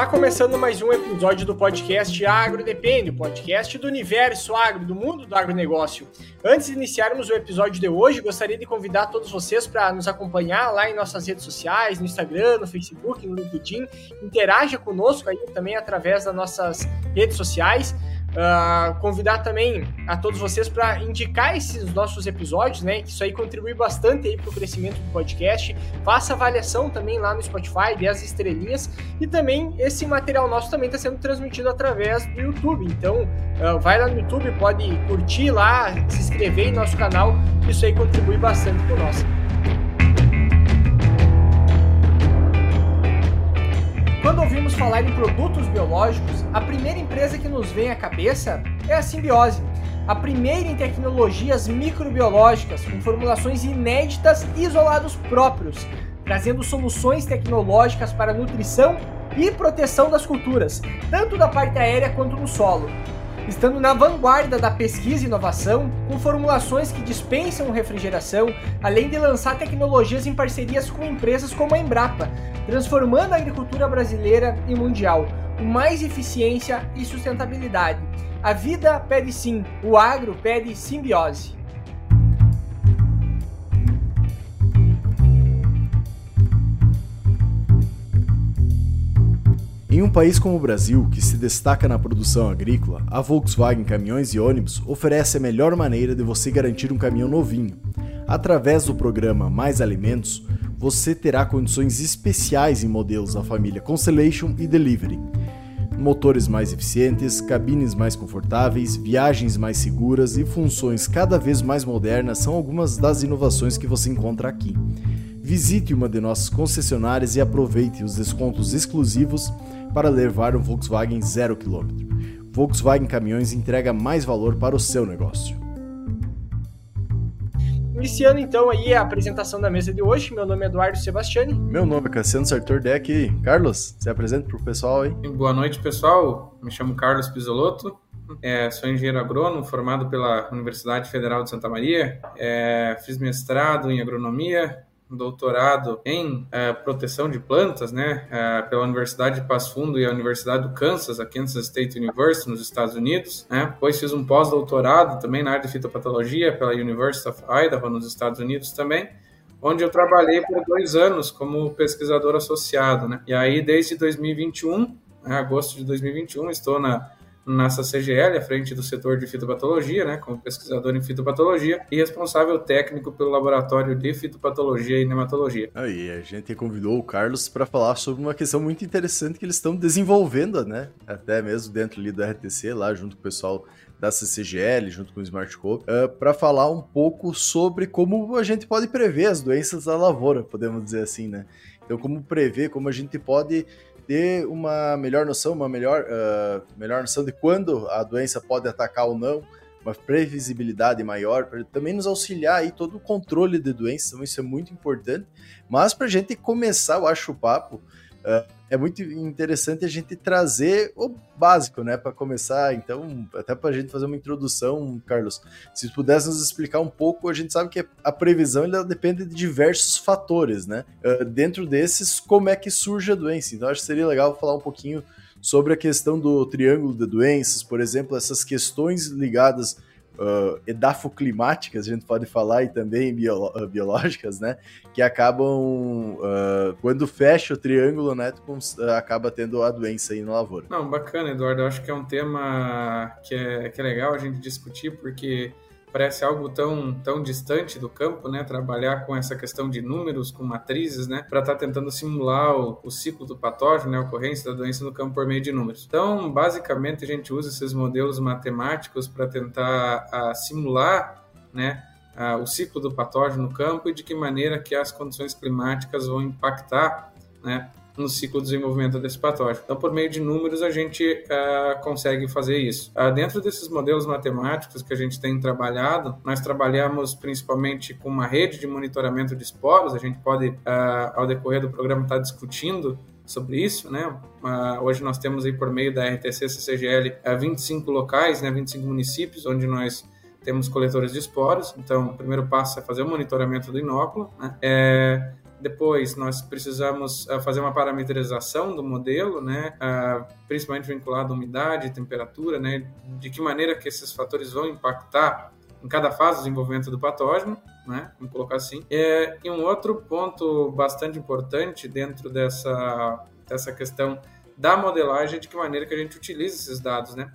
Está começando mais um episódio do podcast Agro Depende, o podcast do universo agro, do mundo do agronegócio. Antes de iniciarmos o episódio de hoje, gostaria de convidar todos vocês para nos acompanhar lá em nossas redes sociais, no Instagram, no Facebook, no LinkedIn. Interaja conosco aí também através das nossas redes sociais. Uh, convidar também a todos vocês para indicar esses nossos episódios, né? Isso aí contribui bastante aí para o crescimento do podcast. Faça avaliação também lá no Spotify, dê as estrelinhas. E também esse material nosso também está sendo transmitido através do YouTube. Então, uh, vai lá no YouTube, pode curtir lá, se inscrever em nosso canal. Isso aí contribui bastante para o nosso. Ouvimos falar em produtos biológicos, a primeira empresa que nos vem à cabeça é a Simbiose, a primeira em tecnologias microbiológicas com formulações inéditas e isolados próprios, trazendo soluções tecnológicas para nutrição e proteção das culturas, tanto da parte aérea quanto no solo estando na vanguarda da pesquisa e inovação, com formulações que dispensam refrigeração, além de lançar tecnologias em parcerias com empresas como a Embrapa, transformando a agricultura brasileira e mundial, com mais eficiência e sustentabilidade. A vida pede sim, o agro pede simbiose. Em um país como o Brasil, que se destaca na produção agrícola, a Volkswagen Caminhões e Ônibus oferece a melhor maneira de você garantir um caminhão novinho. Através do programa Mais Alimentos, você terá condições especiais em modelos da família Constellation e Delivery. Motores mais eficientes, cabines mais confortáveis, viagens mais seguras e funções cada vez mais modernas são algumas das inovações que você encontra aqui. Visite uma de nossas concessionárias e aproveite os descontos exclusivos para levar um Volkswagen 0 km. Volkswagen Caminhões entrega mais valor para o seu negócio. Iniciando então aí a apresentação da mesa de hoje, meu nome é Eduardo Sebastiani. Meu nome é Cassiano Sartor Deck. Carlos, se apresenta para o pessoal aí. Boa noite, pessoal. Me chamo Carlos Pisolotto. É, sou engenheiro agrônomo, formado pela Universidade Federal de Santa Maria. É, fiz mestrado em agronomia, doutorado em uh, proteção de plantas, né, uh, pela Universidade de Passo Fundo e a Universidade do Kansas, a Kansas State University, nos Estados Unidos. Né. Depois fiz um pós-doutorado também na área de fitopatologia pela University of Idaho, nos Estados Unidos também onde eu trabalhei por dois anos como pesquisador associado, né? E aí, desde 2021, né, agosto de 2021, estou na nessa CGL, à frente do setor de fitopatologia, né, como pesquisador em fitopatologia e responsável técnico pelo laboratório de fitopatologia e nematologia. Aí, a gente convidou o Carlos para falar sobre uma questão muito interessante que eles estão desenvolvendo, né, até mesmo dentro ali do RTC, lá junto com o pessoal da CCGL, junto com o Smartcope, uh, para falar um pouco sobre como a gente pode prever as doenças da lavoura, podemos dizer assim, né? Então, como prever, como a gente pode ter uma melhor noção, uma melhor, uh, melhor noção de quando a doença pode atacar ou não, uma previsibilidade maior, para também nos auxiliar aí todo o controle de doenças, então isso é muito importante. Mas para a gente começar, eu acho, o papo, uh, é muito interessante a gente trazer o básico, né, para começar. Então, até para a gente fazer uma introdução, Carlos, se pudesse nos explicar um pouco, a gente sabe que a previsão ela depende de diversos fatores, né? Uh, dentro desses, como é que surge a doença? Então, acho que seria legal falar um pouquinho sobre a questão do triângulo de doenças, por exemplo, essas questões ligadas uh, edafoclimáticas, a gente pode falar, e também biolo uh, biológicas, né? Que acabam, uh, quando fecha o triângulo, né? Acaba tendo a doença aí na lavoura. Não, bacana, Eduardo. Eu acho que é um tema que é, que é legal a gente discutir, porque parece algo tão, tão distante do campo, né? Trabalhar com essa questão de números, com matrizes, né? Para estar tá tentando simular o, o, ciclo do patógeno, né? A ocorrência da doença no campo por meio de números. Então, basicamente, a gente usa esses modelos matemáticos para tentar a, simular, né? O ciclo do patógeno no campo e de que maneira que as condições climáticas vão impactar, né? No ciclo de desenvolvimento desse patógeno. Então, por meio de números, a gente uh, consegue fazer isso. Uh, dentro desses modelos matemáticos que a gente tem trabalhado, nós trabalhamos principalmente com uma rede de monitoramento de esporos. A gente pode, uh, ao decorrer do programa, estar tá discutindo sobre isso, né? Hoje nós temos aí por meio da RTC CCGL uh, 25 locais, né, 25 municípios onde nós temos coletores de esporos. Então, o primeiro passo é fazer o monitoramento do inóculo, né? É, depois nós precisamos uh, fazer uma parametrização do modelo, né, uh, principalmente vinculado à umidade, temperatura, né, de que maneira que esses fatores vão impactar em cada fase do desenvolvimento do patógeno, né, vamos colocar assim. É, e um outro ponto bastante importante dentro dessa, dessa questão da modelagem é de que maneira que a gente utiliza esses dados, né.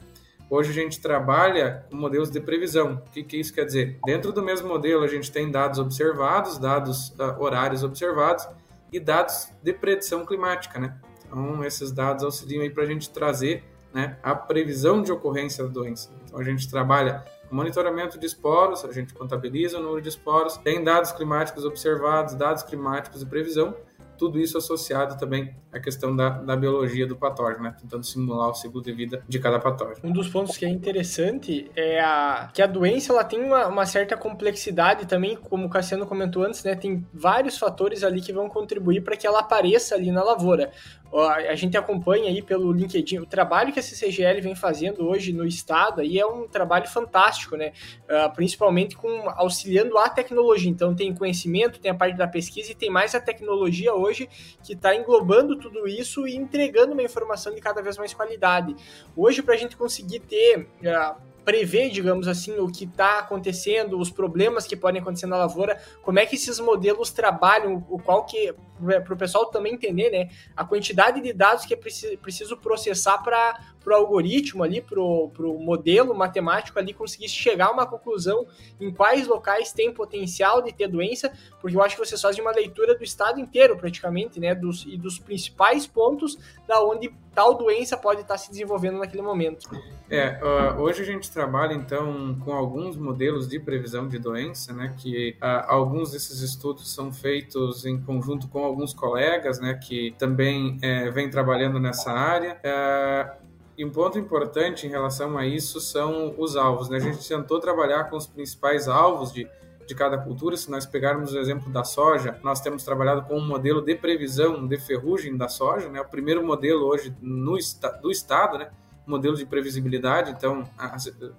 Hoje a gente trabalha com modelos de previsão. O que, que isso quer dizer? Dentro do mesmo modelo, a gente tem dados observados, dados uh, horários observados e dados de predição climática, né? Então, esses dados auxiliam aí para a gente trazer né, a previsão de ocorrência da doença. Então, a gente trabalha monitoramento de esporos, a gente contabiliza o número de esporos, tem dados climáticos observados, dados climáticos de previsão, tudo isso associado também à questão da, da biologia do patógeno, né? tentando simular o ciclo de vida de cada patógeno. Um dos pontos que é interessante é a, que a doença ela tem uma, uma certa complexidade também, como o Cassiano comentou antes, né? tem vários fatores ali que vão contribuir para que ela apareça ali na lavoura a gente acompanha aí pelo LinkedIn o trabalho que a CCGL vem fazendo hoje no estado aí é um trabalho fantástico, né? Uh, principalmente com auxiliando a tecnologia. Então tem conhecimento, tem a parte da pesquisa e tem mais a tecnologia hoje que está englobando tudo isso e entregando uma informação de cada vez mais qualidade. Hoje para a gente conseguir ter uh, prever, digamos assim, o que está acontecendo, os problemas que podem acontecer na lavoura, como é que esses modelos trabalham, o qual que para o pessoal também entender, né, a quantidade de dados que é preciso, processar para o algoritmo ali, para o modelo matemático ali conseguir chegar a uma conclusão em quais locais tem potencial de ter doença, porque eu acho que vocês fazem uma leitura do estado inteiro praticamente, né, dos, e dos principais pontos da onde tal doença pode estar se desenvolvendo naquele momento. É, uh, hoje a gente trabalha então com alguns modelos de previsão de doença, né, que uh, alguns desses estudos são feitos em conjunto com alguns colegas, né, que também é, vêm trabalhando nessa área. É, e um ponto importante em relação a isso são os alvos. Né? A gente tentou trabalhar com os principais alvos de de cada cultura. Se nós pegarmos o exemplo da soja, nós temos trabalhado com um modelo de previsão de ferrugem da soja, né? O primeiro modelo hoje no do estado, né? Modelo de previsibilidade, então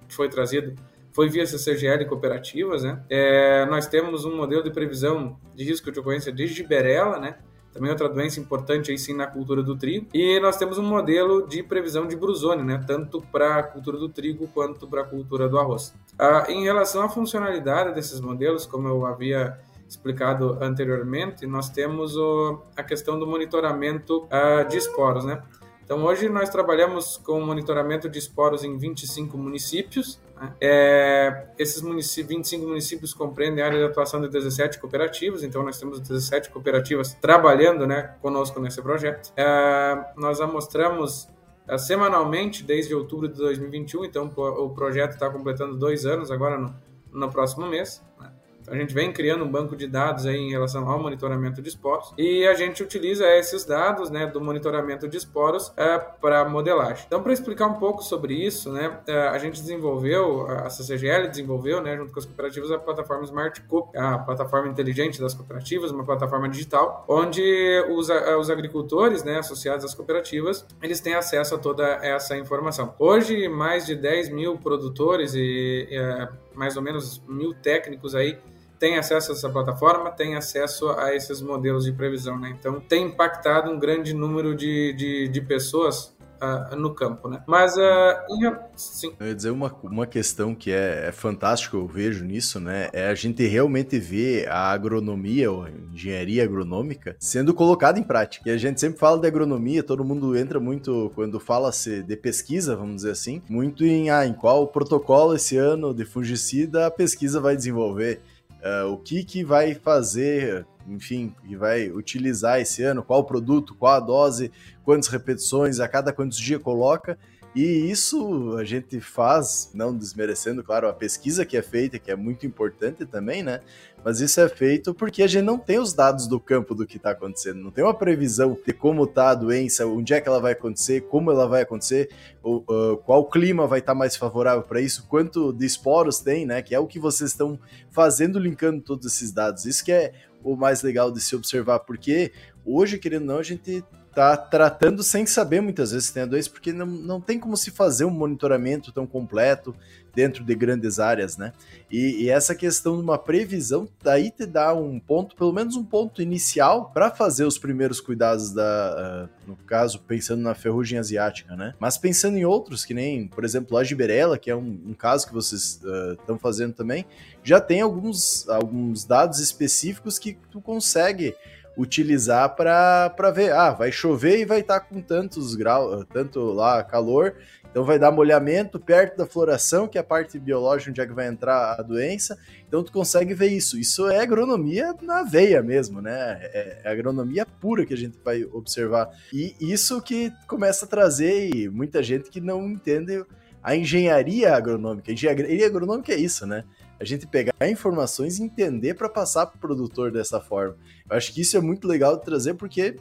foi trazido foi via CCGL cooperativas, né? É, nós temos um modelo de previsão de risco de ocorrência de giberela, né? Também outra doença importante aí sim na cultura do trigo. E nós temos um modelo de previsão de brusone, né, tanto para a cultura do trigo quanto para a cultura do arroz. Ah, em relação à funcionalidade desses modelos, como eu havia explicado anteriormente, nós temos o, a questão do monitoramento ah, de esporos, né? Então, hoje nós trabalhamos com monitoramento de esporos em 25 municípios. É, esses municípios, 25 municípios compreendem a área de atuação de 17 cooperativas, então nós temos 17 cooperativas trabalhando né, conosco nesse projeto. É, nós amostramos é, semanalmente desde outubro de 2021, então o projeto está completando dois anos agora no, no próximo mês. Né? A gente vem criando um banco de dados aí em relação ao monitoramento de esporos e a gente utiliza esses dados né, do monitoramento de esporos é, para modelagem. Então, para explicar um pouco sobre isso, né, é, a gente desenvolveu, a CCGL desenvolveu, né, junto com as cooperativas, a plataforma Smart Coop, a plataforma inteligente das cooperativas, uma plataforma digital, onde os, os agricultores né, associados às cooperativas, eles têm acesso a toda essa informação. Hoje, mais de 10 mil produtores e é, mais ou menos mil técnicos aí tem acesso a essa plataforma, tem acesso a esses modelos de previsão, né? Então, tem impactado um grande número de, de, de pessoas Uh, no campo, né? Mas, uh, em... sim. Eu ia dizer uma, uma questão que é, é fantástica, eu vejo nisso, né? É a gente realmente ver a agronomia ou a engenharia agronômica sendo colocada em prática. E a gente sempre fala de agronomia, todo mundo entra muito, quando fala-se de pesquisa, vamos dizer assim, muito em, ah, em qual protocolo esse ano de fungicida a pesquisa vai desenvolver uh, o que, que vai fazer, enfim, que vai utilizar esse ano, qual produto, qual a dose, quantas repetições, a cada quantos dias coloca. E isso a gente faz, não desmerecendo, claro, a pesquisa que é feita, que é muito importante também, né? Mas isso é feito porque a gente não tem os dados do campo do que está acontecendo, não tem uma previsão de como está a doença, onde é que ela vai acontecer, como ela vai acontecer, ou, uh, qual clima vai estar tá mais favorável para isso, quanto de esporos tem, né? Que é o que vocês estão fazendo, linkando todos esses dados. Isso que é o mais legal de se observar, porque hoje, querendo ou não, a gente tá tratando sem saber muitas vezes se tem a doença, porque não, não tem como se fazer um monitoramento tão completo dentro de grandes áreas, né? E, e essa questão de uma previsão, daí te dá um ponto, pelo menos um ponto inicial para fazer os primeiros cuidados da, uh, no caso, pensando na ferrugem asiática, né? Mas pensando em outros, que nem, por exemplo, a giberela, que é um, um caso que vocês estão uh, fazendo também, já tem alguns, alguns dados específicos que tu consegue utilizar para ver, ah, vai chover e vai estar tá com tantos graus, tanto lá calor, então vai dar molhamento perto da floração, que é a parte biológica onde é que vai entrar a doença. Então tu consegue ver isso. Isso é agronomia na veia mesmo, né? É, é agronomia pura que a gente vai observar. E isso que começa a trazer muita gente que não entende a engenharia agronômica. Engenharia agronômica é isso, né? a gente pegar informações e entender para passar para o produtor dessa forma. Eu acho que isso é muito legal de trazer porque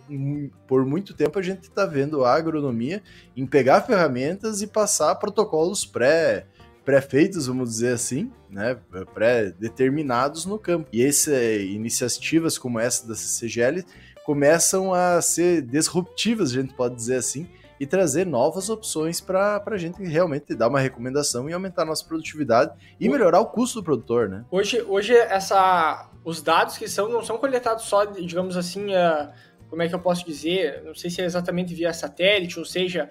por muito tempo a gente está vendo a agronomia em pegar ferramentas e passar protocolos pré pré-feitos, vamos dizer assim, né, pré-determinados no campo. E essas iniciativas como essa da CCGL começam a ser disruptivas, a gente pode dizer assim, e trazer novas opções para a gente realmente dar uma recomendação e aumentar a nossa produtividade e melhorar o custo do produtor, né? Hoje, hoje essa, os dados que são não são coletados só, digamos assim, uh, como é que eu posso dizer, não sei se é exatamente via satélite, ou seja,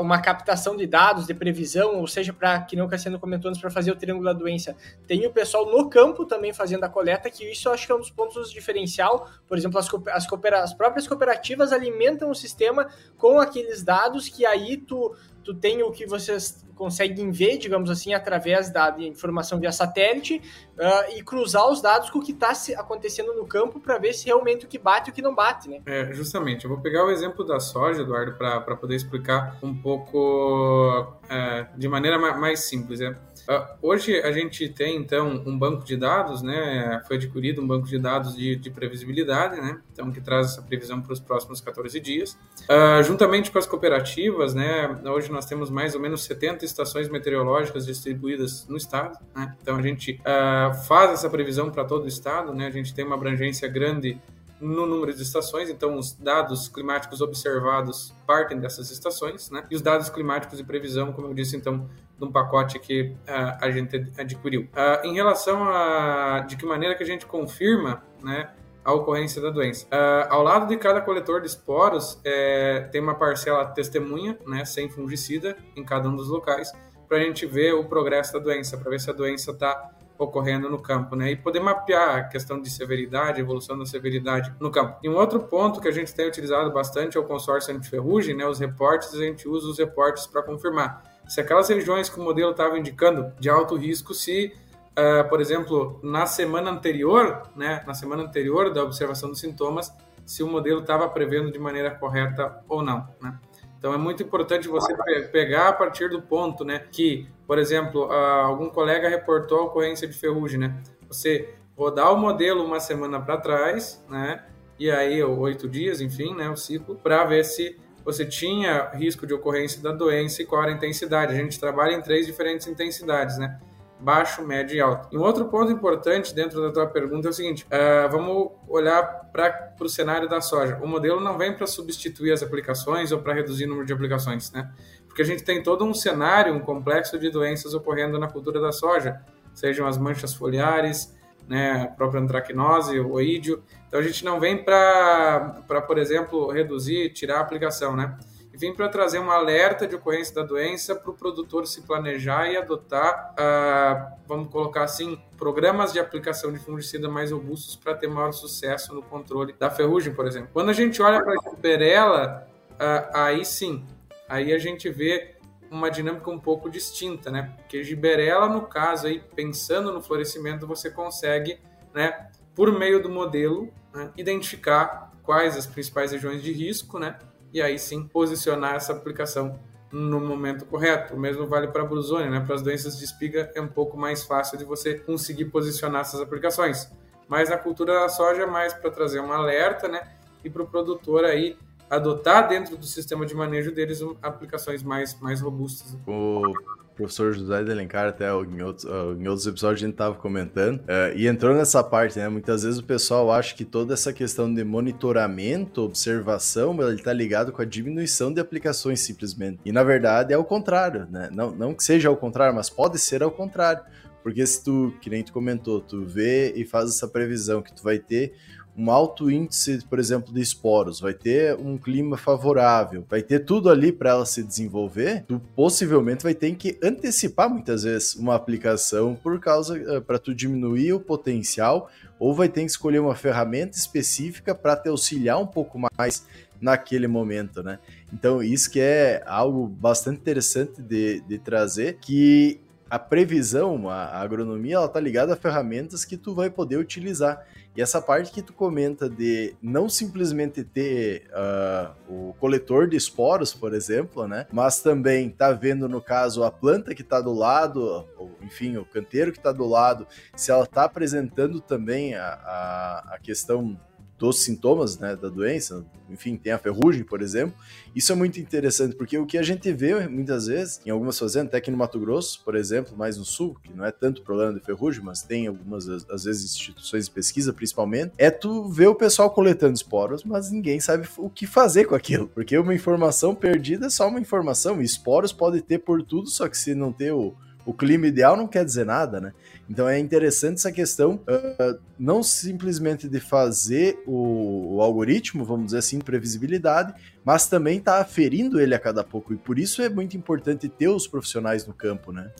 uma captação de dados de previsão, ou seja, para que não o Cassiano comentou antes, para fazer o triângulo da doença. Tem o pessoal no campo também fazendo a coleta, que isso eu acho que é um dos pontos diferencial. Por exemplo, as, as, as próprias cooperativas alimentam o sistema com aqueles dados que aí tu, tu tem o que vocês conseguem ver, digamos assim, através da informação via satélite uh, e cruzar os dados com o que está acontecendo no campo para ver se realmente o que bate e o que não bate, né? É, justamente. Eu vou pegar o exemplo da soja, Eduardo, para poder explicar um pouco é, de maneira mais simples. É. Uh, hoje a gente tem então um banco de dados, né? Foi adquirido um banco de dados de, de previsibilidade, né? Então que traz essa previsão para os próximos 14 dias. Uh, juntamente com as cooperativas, né? Hoje nós temos mais ou menos 70 estações meteorológicas distribuídas no estado, né? Então a gente uh, faz essa previsão para todo o estado, né? A gente tem uma abrangência grande no número de estações, então os dados climáticos observados partem dessas estações, né? E os dados climáticos de previsão, como eu disse, então, de um pacote que uh, a gente adquiriu. Uh, em relação a de que maneira que a gente confirma, né? a ocorrência da doença. Uh, ao lado de cada coletor de esporos, é, tem uma parcela testemunha, né, sem fungicida, em cada um dos locais, para a gente ver o progresso da doença, para ver se a doença está ocorrendo no campo, né? E poder mapear a questão de severidade, evolução da severidade no campo. E um outro ponto que a gente tem utilizado bastante é o consórcio antiferrugem, né? Os reportes, a gente usa os reportes para confirmar se aquelas regiões que o modelo estava indicando de alto risco, se, uh, por exemplo, na semana anterior, né? Na semana anterior da observação dos sintomas, se o modelo estava prevendo de maneira correta ou não, né? Então é muito importante você pegar a partir do ponto, né, que, por exemplo, algum colega reportou a ocorrência de ferrugem, né? Você rodar o modelo uma semana para trás, né? E aí oito dias, enfim, né, o ciclo, para ver se você tinha risco de ocorrência da doença e qual era a intensidade. A gente trabalha em três diferentes intensidades, né? baixo, médio e alto. E um outro ponto importante dentro da tua pergunta é o seguinte: uh, vamos olhar para o cenário da soja. O modelo não vem para substituir as aplicações ou para reduzir o número de aplicações, né? Porque a gente tem todo um cenário, um complexo de doenças ocorrendo na cultura da soja, sejam as manchas foliares, né, a própria antracnose, o oídio. Então a gente não vem para, por exemplo, reduzir, tirar a aplicação, né? vem para trazer um alerta de ocorrência da doença para o produtor se planejar e adotar, ah, vamos colocar assim, programas de aplicação de fungicida mais robustos para ter maior sucesso no controle da ferrugem, por exemplo. Quando a gente olha para a perela, ah, aí sim, aí a gente vê uma dinâmica um pouco distinta, né? Porque giberela, no caso aí, pensando no florescimento, você consegue, né, por meio do modelo, né, identificar quais as principais regiões de risco, né? e aí sim posicionar essa aplicação no momento correto. O mesmo vale para a brusônia, né? Para as doenças de espiga é um pouco mais fácil de você conseguir posicionar essas aplicações. Mas na cultura da soja é mais para trazer um alerta, né? E para o produtor aí adotar dentro do sistema de manejo deles aplicações mais, mais robustas. O professor José de Alencar, até em outros, em outros episódios a gente estava comentando, uh, e entrou nessa parte, né? Muitas vezes o pessoal acha que toda essa questão de monitoramento, observação, ele está ligado com a diminuição de aplicações simplesmente. E na verdade é o contrário, né? Não, não que seja ao contrário, mas pode ser ao contrário. Porque se tu, que nem tu comentou, tu vê e faz essa previsão que tu vai ter um alto índice, por exemplo, de esporos, vai ter um clima favorável, vai ter tudo ali para ela se desenvolver, tu possivelmente vai ter que antecipar muitas vezes uma aplicação por causa eh, para tu diminuir o potencial ou vai ter que escolher uma ferramenta específica para te auxiliar um pouco mais naquele momento, né? Então, isso que é algo bastante interessante de, de trazer, que a previsão, a, agronomia, ela tá ligada a ferramentas que tu vai poder utilizar. E essa parte que tu comenta de não simplesmente ter uh, o coletor de esporos, por exemplo, né? Mas também tá vendo, no caso, a planta que tá do lado, ou, enfim, o canteiro que tá do lado, se ela tá apresentando também a, a, a questão dos sintomas né, da doença, enfim, tem a ferrugem, por exemplo. Isso é muito interessante, porque o que a gente vê muitas vezes, em algumas fazendas, até aqui no Mato Grosso, por exemplo, mais no sul, que não é tanto problema de ferrugem, mas tem algumas, às vezes, instituições de pesquisa, principalmente, é tu ver o pessoal coletando esporos, mas ninguém sabe o que fazer com aquilo, porque uma informação perdida é só uma informação, e esporos pode ter por tudo, só que se não ter o o clima ideal não quer dizer nada, né? Então é interessante essa questão, uh, não simplesmente de fazer o, o, algoritmo, vamos dizer assim, previsibilidade, mas também tá aferindo ele a cada pouco. E por isso é muito importante ter os profissionais no campo, né?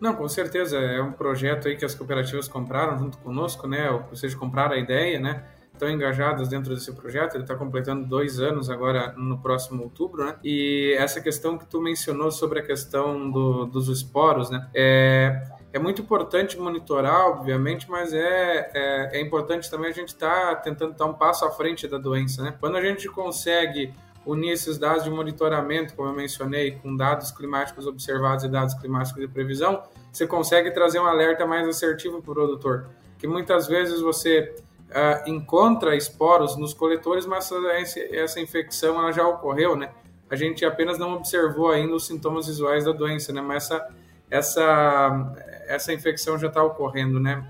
Não, com certeza. É um projeto aí que as cooperativas compraram junto conosco, né? Ou seja, compraram a ideia, né? estão engajadas dentro desse projeto. Ele está completando dois anos agora no próximo outubro, né? E essa questão que tu mencionou sobre a questão do, dos esporos, né? É, é muito importante monitorar, obviamente, mas é, é, é importante também a gente estar tá tentando dar um passo à frente da doença, né? Quando a gente consegue unir esses dados de monitoramento, como eu mencionei, com dados climáticos observados e dados climáticos de previsão, você consegue trazer um alerta mais assertivo para o produtor. Que muitas vezes você uh, encontra esporos nos coletores, mas essa, essa infecção ela já ocorreu, né? A gente apenas não observou ainda os sintomas visuais da doença, né? Mas essa, essa, essa infecção já está ocorrendo, né?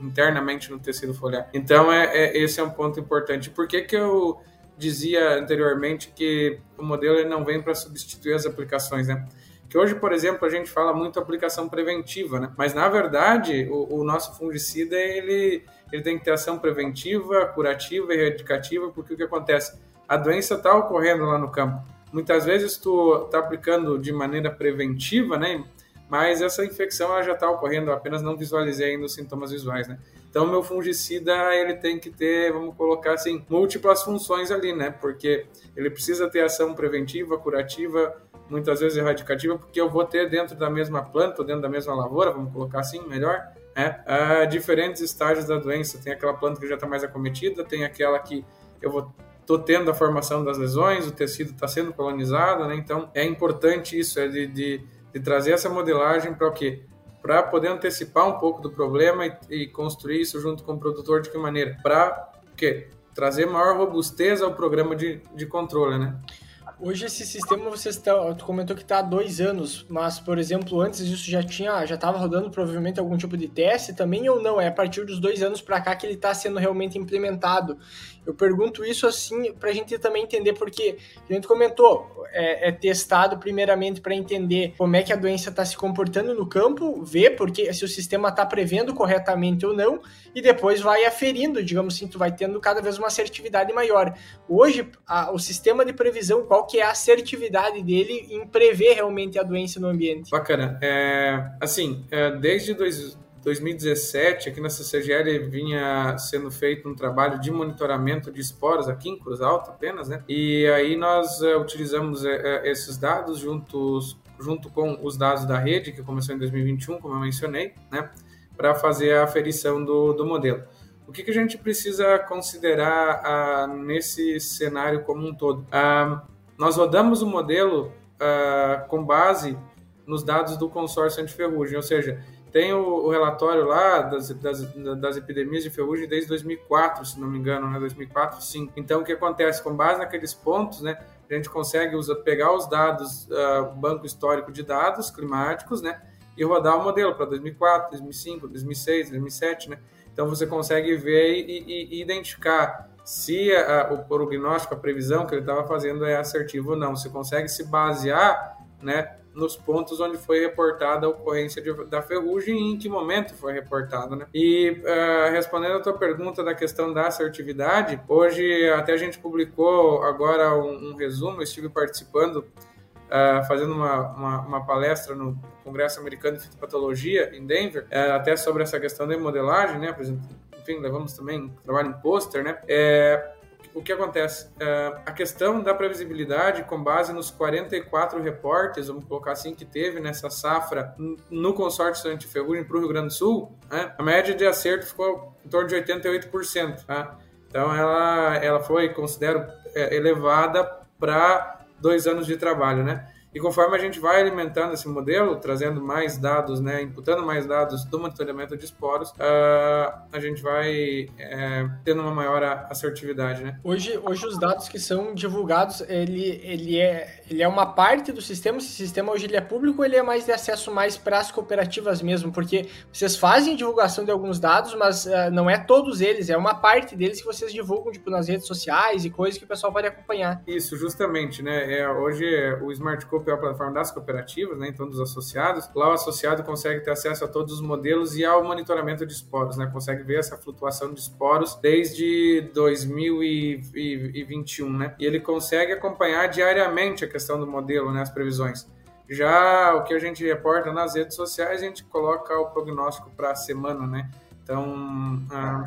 Internamente no tecido foliar. Então, é, é, esse é um ponto importante. Por que, que eu dizia anteriormente que o modelo não vem para substituir as aplicações, né? Que hoje, por exemplo, a gente fala muito aplicação preventiva, né? Mas na verdade, o, o nosso fungicida ele, ele tem que ter ação preventiva, curativa e erradicativa, porque o que acontece? A doença está ocorrendo lá no campo. Muitas vezes tu está aplicando de maneira preventiva, né? Mas essa infecção ela já está ocorrendo, apenas não visualizei ainda os sintomas visuais, né? Então, meu fungicida ele tem que ter, vamos colocar assim, múltiplas funções ali, né? Porque ele precisa ter ação preventiva, curativa, muitas vezes erradicativa, porque eu vou ter dentro da mesma planta, dentro da mesma lavoura, vamos colocar assim, melhor, né? Uh, diferentes estágios da doença. Tem aquela planta que já está mais acometida, tem aquela que eu vou tô tendo a formação das lesões, o tecido está sendo colonizado, né? Então é importante isso, é de, de, de trazer essa modelagem para o quê? Para poder antecipar um pouco do problema e, e, construir isso junto com o produtor de que maneira? Para quê? Trazer maior robustez ao programa de, de controle, né? Hoje esse sistema você tu comentou que está há dois anos, mas por exemplo antes isso já tinha, já estava rodando provavelmente algum tipo de teste também ou não? É a partir dos dois anos para cá que ele está sendo realmente implementado. Eu pergunto isso assim para a gente também entender porque a gente comentou é, é testado primeiramente para entender como é que a doença está se comportando no campo, ver porque se o sistema está prevendo corretamente ou não e depois vai aferindo, digamos assim, tu vai tendo cada vez uma assertividade maior. Hoje a, o sistema de previsão qual que é a assertividade dele em prever realmente a doença no ambiente? Bacana. É, assim, é, desde dois, 2017, aqui na CCGL vinha sendo feito um trabalho de monitoramento de esporos aqui em Cruz Alta apenas, né? E aí nós é, utilizamos é, esses dados juntos, junto com os dados da rede, que começou em 2021, como eu mencionei, né? Para fazer a aferição do, do modelo. O que, que a gente precisa considerar ah, nesse cenário como um todo? Ah, nós rodamos o modelo uh, com base nos dados do consórcio antiferrugem, ou seja, tem o, o relatório lá das, das, das, epidemias de ferrugem desde 2004, se não me engano, né? 2004, sim. Então, o que acontece? Com base naqueles pontos, né? A gente consegue pegar os dados, uh, banco histórico de dados climáticos, né? E rodar o modelo para 2004, 2005, 2006, 2007, né? Então, você consegue ver e, e, e identificar se a, o prognóstico, a previsão que ele estava fazendo é assertivo ou não. Você consegue se basear, né? nos pontos onde foi reportada a ocorrência de, da ferrugem e em que momento foi reportada. Né? E uh, respondendo a tua pergunta da questão da assertividade, hoje até a gente publicou agora um, um resumo, estive participando, uh, fazendo uma, uma, uma, palestra no Congresso Americano de Fitopatologia em Denver, uh, até sobre essa questão de modelagem, né? Enfim, levamos também trabalho em pôster, né? É, o que acontece? Uh, a questão da previsibilidade, com base nos 44 reportes, vamos colocar assim, que teve nessa safra no consórcio antiferrugem para o Rio Grande do Sul, né, a média de acerto ficou em torno de 88%. Tá? Então, ela, ela foi, considero, é, elevada para dois anos de trabalho, né? E conforme a gente vai alimentando esse modelo, trazendo mais dados, né, imputando mais dados do monitoramento de esporos, uh, a gente vai é, tendo uma maior assertividade, né? Hoje, hoje os dados que são divulgados, ele, ele, é, ele é uma parte do sistema. Esse sistema hoje ele é público, ele é mais de acesso mais para as cooperativas mesmo, porque vocês fazem divulgação de alguns dados, mas uh, não é todos eles, é uma parte deles que vocês divulgam tipo nas redes sociais e coisas que o pessoal pode acompanhar. Isso, justamente, né? É, hoje o Smart Coop é a plataforma das cooperativas, né, então dos associados. Lá o associado consegue ter acesso a todos os modelos e ao monitoramento de esporos, né, consegue ver essa flutuação de esporos desde 2021, né, e ele consegue acompanhar diariamente a questão do modelo, né, as previsões. Já o que a gente reporta nas redes sociais, a gente coloca o prognóstico para a semana, né? Então,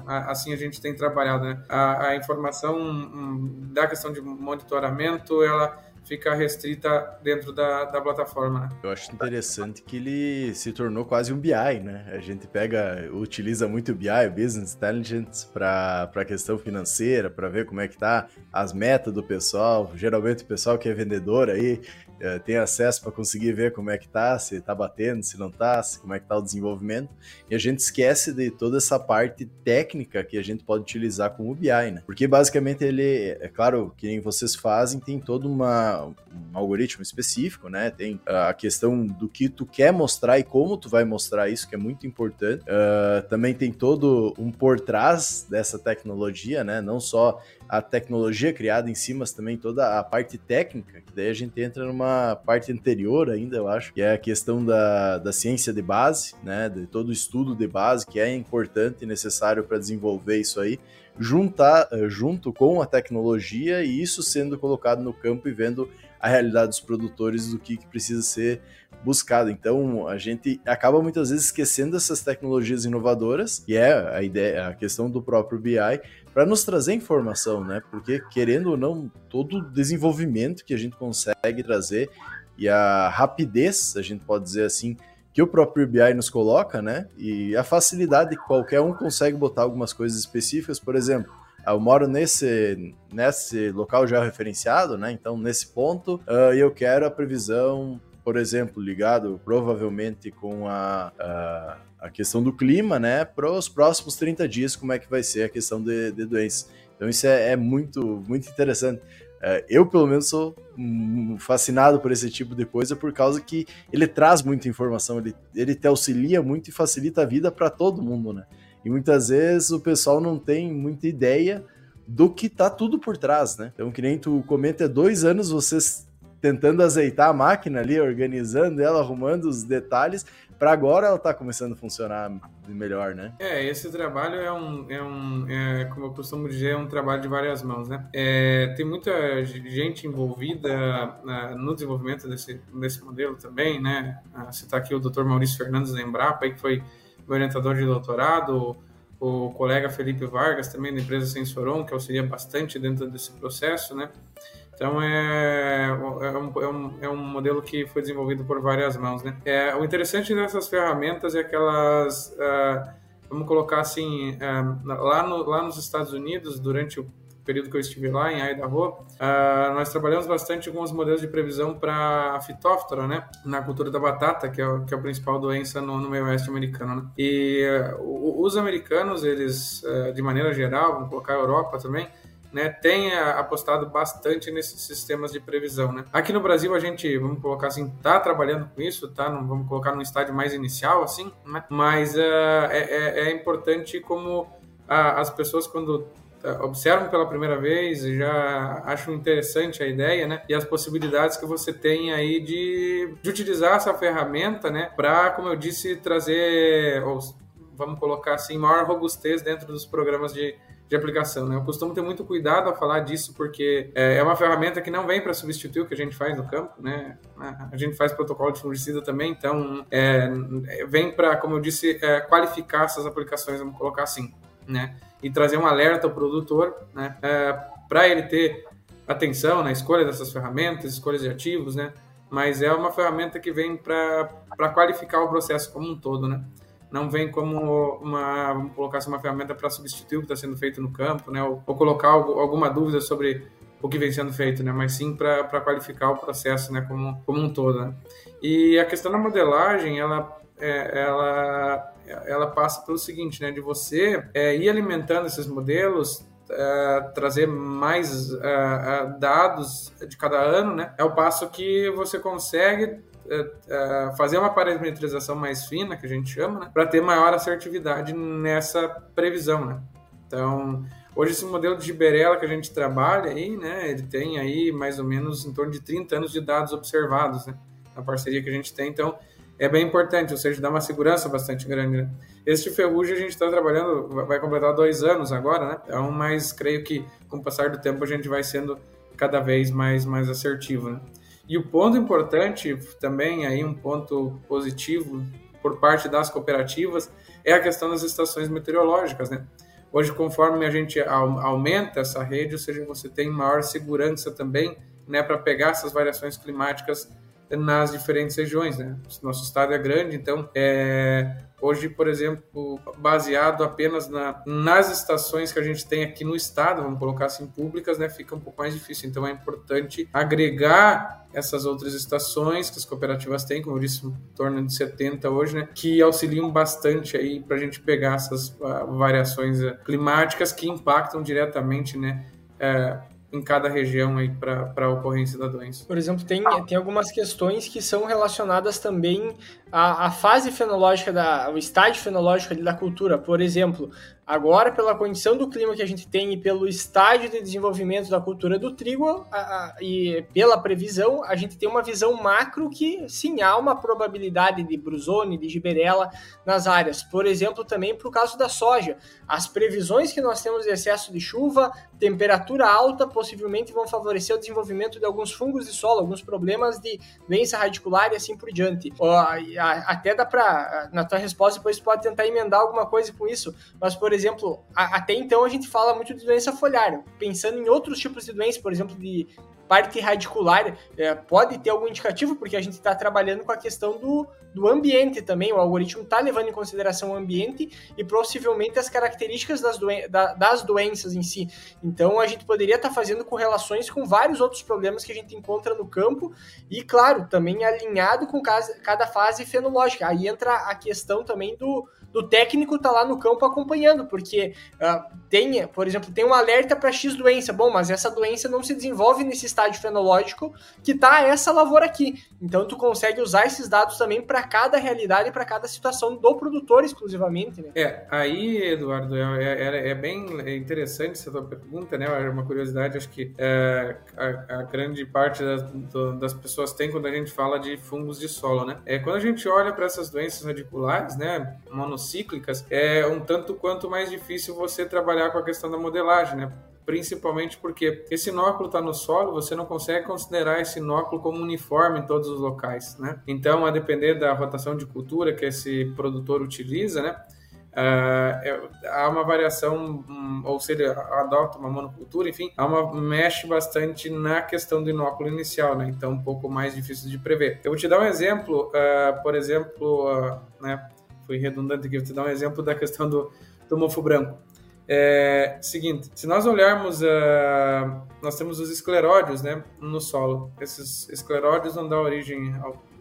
assim a gente tem trabalhado, né? A, a informação um, da questão de monitoramento, ela fica restrita dentro da, da plataforma. Eu acho interessante que ele se tornou quase um BI, né? A gente pega, utiliza muito o BI, Business Intelligence, para a questão financeira, para ver como é que tá as metas do pessoal. Geralmente o pessoal que é vendedor aí é, tem acesso para conseguir ver como é que tá, se tá batendo, se não tá, se, como é que tá o desenvolvimento. E a gente esquece de toda essa parte técnica que a gente pode utilizar com o BI, né? Porque basicamente ele, é claro, que nem vocês fazem, tem todo uma, um algoritmo específico, né? Tem a questão do que tu quer mostrar e como tu vai mostrar isso, que é muito importante. Uh, também tem todo um por trás dessa tecnologia, né? Não só a tecnologia criada em si, mas também toda a parte técnica, que daí a gente entra numa parte anterior ainda, eu acho, que é a questão da, da ciência de base, né, de todo o estudo de base, que é importante e necessário para desenvolver isso aí, juntar eh, junto com a tecnologia e isso sendo colocado no campo e vendo a realidade dos produtores do que, que precisa ser buscado. Então, a gente acaba muitas vezes esquecendo essas tecnologias inovadoras, e é a ideia, a questão do próprio BI, para nos trazer informação, né? Porque querendo ou não, todo o desenvolvimento que a gente consegue trazer e a rapidez, a gente pode dizer assim, que o próprio BI nos coloca, né? E a facilidade que qualquer um consegue botar algumas coisas específicas, por exemplo, eu moro nesse, nesse local já referenciado, né? Então, nesse ponto, uh, eu quero a previsão, por exemplo, ligado provavelmente com a, a a questão do clima, né, para os próximos 30 dias, como é que vai ser a questão de, de doenças. Então isso é, é muito, muito interessante. É, eu, pelo menos, sou fascinado por esse tipo de coisa por causa que ele traz muita informação, ele, ele te auxilia muito e facilita a vida para todo mundo, né? E muitas vezes o pessoal não tem muita ideia do que tá tudo por trás, né? Então, que nem tu comenta, é dois anos vocês tentando azeitar a máquina ali, organizando ela, arrumando os detalhes, para agora ela está começando a funcionar melhor, né? É, esse trabalho é um, é um é, como eu costumo dizer, é um trabalho de várias mãos, né? É, tem muita gente envolvida uh, no desenvolvimento desse, desse modelo também, né? Uh, citar aqui o Dr. Maurício Fernandes da Embrapa, que foi orientador de doutorado, o colega Felipe Vargas, também da empresa Sensoron, que auxilia bastante dentro desse processo, né? Então é, é, um, é, um, é um modelo que foi desenvolvido por várias mãos. Né? É, o interessante dessas ferramentas é que elas, uh, vamos colocar assim, uh, lá, no, lá nos Estados Unidos, durante o período que eu estive lá, em Idaho, uh, nós trabalhamos bastante com os modelos de previsão para a fitóftora, né? Na cultura da batata, que é, que é a principal doença no, no meio oeste americano, né? E uh, os americanos, eles, uh, de maneira geral, vamos colocar a Europa também, né, tem apostado bastante nesses sistemas de previsão. Né? Aqui no Brasil a gente, vamos colocar assim, está trabalhando com isso, tá? Não, vamos colocar num estágio mais inicial, assim, né? mas uh, é, é, importante como as pessoas quando observam pela primeira vez já acham interessante a ideia, né? E as possibilidades que você tem aí de, de utilizar essa ferramenta, né? Para, como eu disse, trazer, ou vamos colocar assim, maior robustez dentro dos programas de, de aplicação. Né? Eu costumo ter muito cuidado a falar disso porque é, é uma ferramenta que não vem para substituir o que a gente faz no campo. Né? A gente faz protocolo de fungicida também, então é, vem para, como eu disse, é, qualificar essas aplicações, vamos colocar assim, né? e trazer um alerta ao produtor né? É, para ele ter atenção na escolha dessas ferramentas, escolhas de ativos, né? mas é uma ferramenta que vem para qualificar o processo como um todo. Né? não vem como uma, vamos colocar assim, uma ferramenta para substituir o que está sendo feito no campo, né? Ou, ou colocar algo, alguma dúvida sobre o que vem sendo feito, né? Mas sim para qualificar o processo, né? Como, como um todo. Né? E a questão da modelagem, ela, é, ela, ela passa pelo seguinte, né? De você é, ir alimentando esses modelos Uh, trazer mais uh, uh, dados de cada ano, né? É o passo que você consegue fazer uma parametrização mais fina, que a gente chama, né, para ter maior assertividade nessa previsão, né? Então, hoje esse modelo de Giberella que a gente trabalha aí, né, ele tem aí mais ou menos em torno de 30 anos de dados observados, né, na parceria que a gente tem, então é bem importante, ou seja, dá uma segurança bastante grande. Né? Este ferrugem a gente está trabalhando, vai completar dois anos agora, né? Então, mas creio que com o passar do tempo a gente vai sendo cada vez mais mais assertivo, né? E o ponto importante também, aí um ponto positivo por parte das cooperativas, é a questão das estações meteorológicas, né? Hoje, conforme a gente aumenta essa rede, ou seja, você tem maior segurança também, né, para pegar essas variações climáticas nas diferentes regiões, né? Nosso estado é grande, então é, hoje, por exemplo, baseado apenas na, nas estações que a gente tem aqui no estado, vamos colocar assim, públicas, né, fica um pouco mais difícil. Então é importante agregar essas outras estações que as cooperativas têm, como eu disse, em torno de 70 hoje, né, que auxiliam bastante aí para a gente pegar essas uh, variações uh, climáticas que impactam diretamente, né, uh, em cada região aí para a ocorrência da doença. Por exemplo, tem, tem algumas questões que são relacionadas também à, à fase fenológica, da, ao estágio fenológico da cultura. Por exemplo, Agora, pela condição do clima que a gente tem e pelo estágio de desenvolvimento da cultura do trigo a, a, e pela previsão, a gente tem uma visão macro que sim há uma probabilidade de brusone, de giberela nas áreas. Por exemplo, também para o caso da soja. As previsões que nós temos de excesso de chuva, temperatura alta, possivelmente vão favorecer o desenvolvimento de alguns fungos de solo, alguns problemas de doença radicular e assim por diante. Até dá para, na tua resposta, depois pode tentar emendar alguma coisa com isso, mas por exemplo, a, até então a gente fala muito de doença foliar. Pensando em outros tipos de doença, por exemplo, de parte radicular, é, pode ter algum indicativo, porque a gente está trabalhando com a questão do, do ambiente também. O algoritmo está levando em consideração o ambiente e possivelmente as características das, doen da, das doenças em si. Então a gente poderia estar tá fazendo correlações com vários outros problemas que a gente encontra no campo e, claro, também alinhado com cada fase fenológica. Aí entra a questão também do do técnico tá lá no campo acompanhando, porque uh, tem, por exemplo, tem um alerta para X doença. Bom, mas essa doença não se desenvolve nesse estágio fenológico que tá essa lavoura aqui. Então tu consegue usar esses dados também para cada realidade para cada situação do produtor exclusivamente, né? É, aí, Eduardo, é, é, é, bem interessante essa tua pergunta, né? É uma curiosidade, acho que é, a, a, grande parte das, das pessoas tem quando a gente fala de fungos de solo, né? É, quando a gente olha para essas doenças radiculares, né? Mono cíclicas, é um tanto quanto mais difícil você trabalhar com a questão da modelagem, né? Principalmente porque esse inóculo está no solo, você não consegue considerar esse inóculo como uniforme em todos os locais, né? Então, a depender da rotação de cultura que esse produtor utiliza, né? Uh, há uma variação, um, ou seja, adota uma monocultura, enfim, há uma mexe bastante na questão do inóculo inicial, né? Então, um pouco mais difícil de prever. Eu vou te dar um exemplo, uh, por exemplo, uh, né? fui redundante aqui, vou te dar um exemplo da questão do, do mofo branco. É seguinte, se nós olharmos, uh, nós temos os escleródios né, no solo. Esses escleródios vão dar origem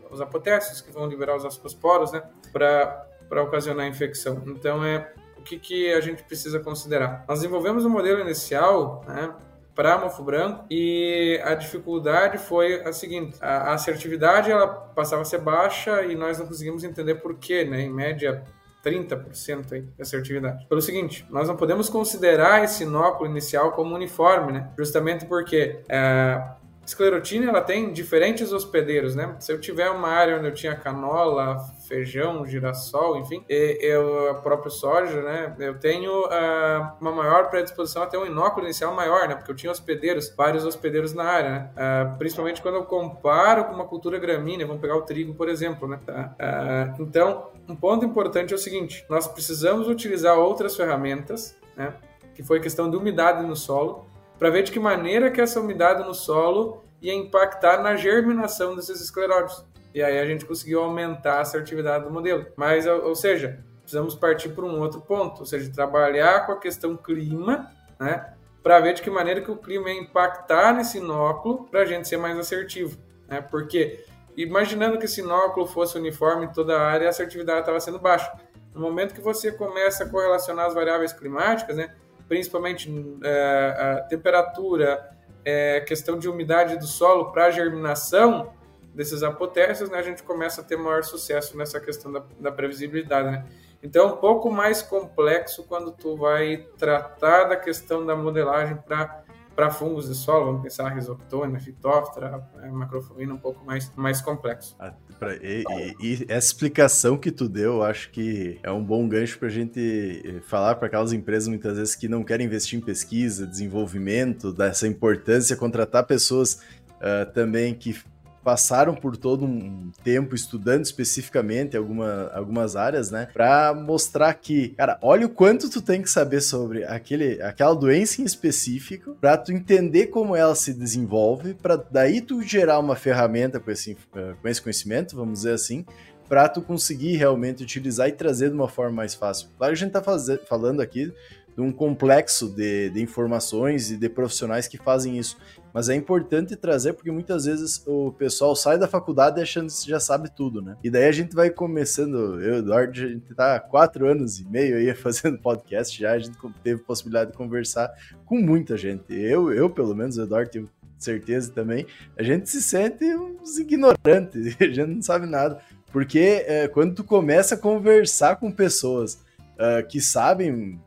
aos apotécios, que vão liberar os ascosporos né, para ocasionar infecção. Então, é o que, que a gente precisa considerar? Nós desenvolvemos um modelo inicial né, para mofo branco e a dificuldade foi a seguinte: a assertividade ela passava a ser baixa e nós não conseguimos entender por quê, né? Em média 30% aí de assertividade. Pelo seguinte, nós não podemos considerar esse inóculo inicial como uniforme, né? Justamente porque é, esclerotina ela tem diferentes hospedeiros, né? Se eu tiver uma área onde eu tinha canola, feijão, girassol, enfim, eu a própria soja, né? Eu tenho uh, uma maior predisposição a ter um inóculo inicial maior, né? Porque eu tinha hospedeiros, vários hospedeiros na área, né? Uh, principalmente quando eu comparo com uma cultura gramínea, vamos pegar o trigo, por exemplo, né? Uh, então, um ponto importante é o seguinte: nós precisamos utilizar outras ferramentas, né? Que foi questão de umidade no solo para ver de que maneira que essa umidade no solo ia impactar na germinação desses escleróides. E aí a gente conseguiu aumentar a assertividade do modelo. Mas, ou seja, precisamos partir para um outro ponto, ou seja, trabalhar com a questão clima, né, para ver de que maneira que o clima ia impactar nesse inóculo para a gente ser mais assertivo, né? Porque imaginando que esse inóculo fosse uniforme em toda a área, a assertividade estava sendo baixa. No momento que você começa a correlacionar as variáveis climáticas, né, principalmente é, a temperatura, é, questão de umidade do solo para germinação desses apotécios, né, a gente começa a ter maior sucesso nessa questão da, da previsibilidade. Né? Então, é um pouco mais complexo quando tu vai tratar da questão da modelagem para para fungos de solo, vamos pensar Rhizoctone, Phytophthora, é, Macrofumina um pouco mais, mais complexo. Ah, pra, e, e, e, essa explicação que tu deu, eu acho que é um bom gancho para a gente eh, falar para aquelas empresas muitas vezes que não querem investir em pesquisa, desenvolvimento, dessa importância, contratar pessoas uh, também que passaram por todo um tempo estudando especificamente alguma, algumas áreas, né? Pra mostrar que, cara, olha o quanto tu tem que saber sobre aquele, aquela doença em específico, pra tu entender como ela se desenvolve, para daí tu gerar uma ferramenta com esse, com esse conhecimento, vamos dizer assim, para tu conseguir realmente utilizar e trazer de uma forma mais fácil. Claro que a gente tá falando aqui de um complexo de, de, informações e de profissionais que fazem isso. Mas é importante trazer porque muitas vezes o pessoal sai da faculdade achando que já sabe tudo, né? E daí a gente vai começando, eu Eduardo, a gente tá há quatro anos e meio aí fazendo podcast já, a gente teve possibilidade de conversar com muita gente. Eu, eu pelo menos, Eduardo tenho certeza também, a gente se sente uns ignorantes, a gente não sabe nada. Porque é, quando tu começa a conversar com pessoas uh, que sabem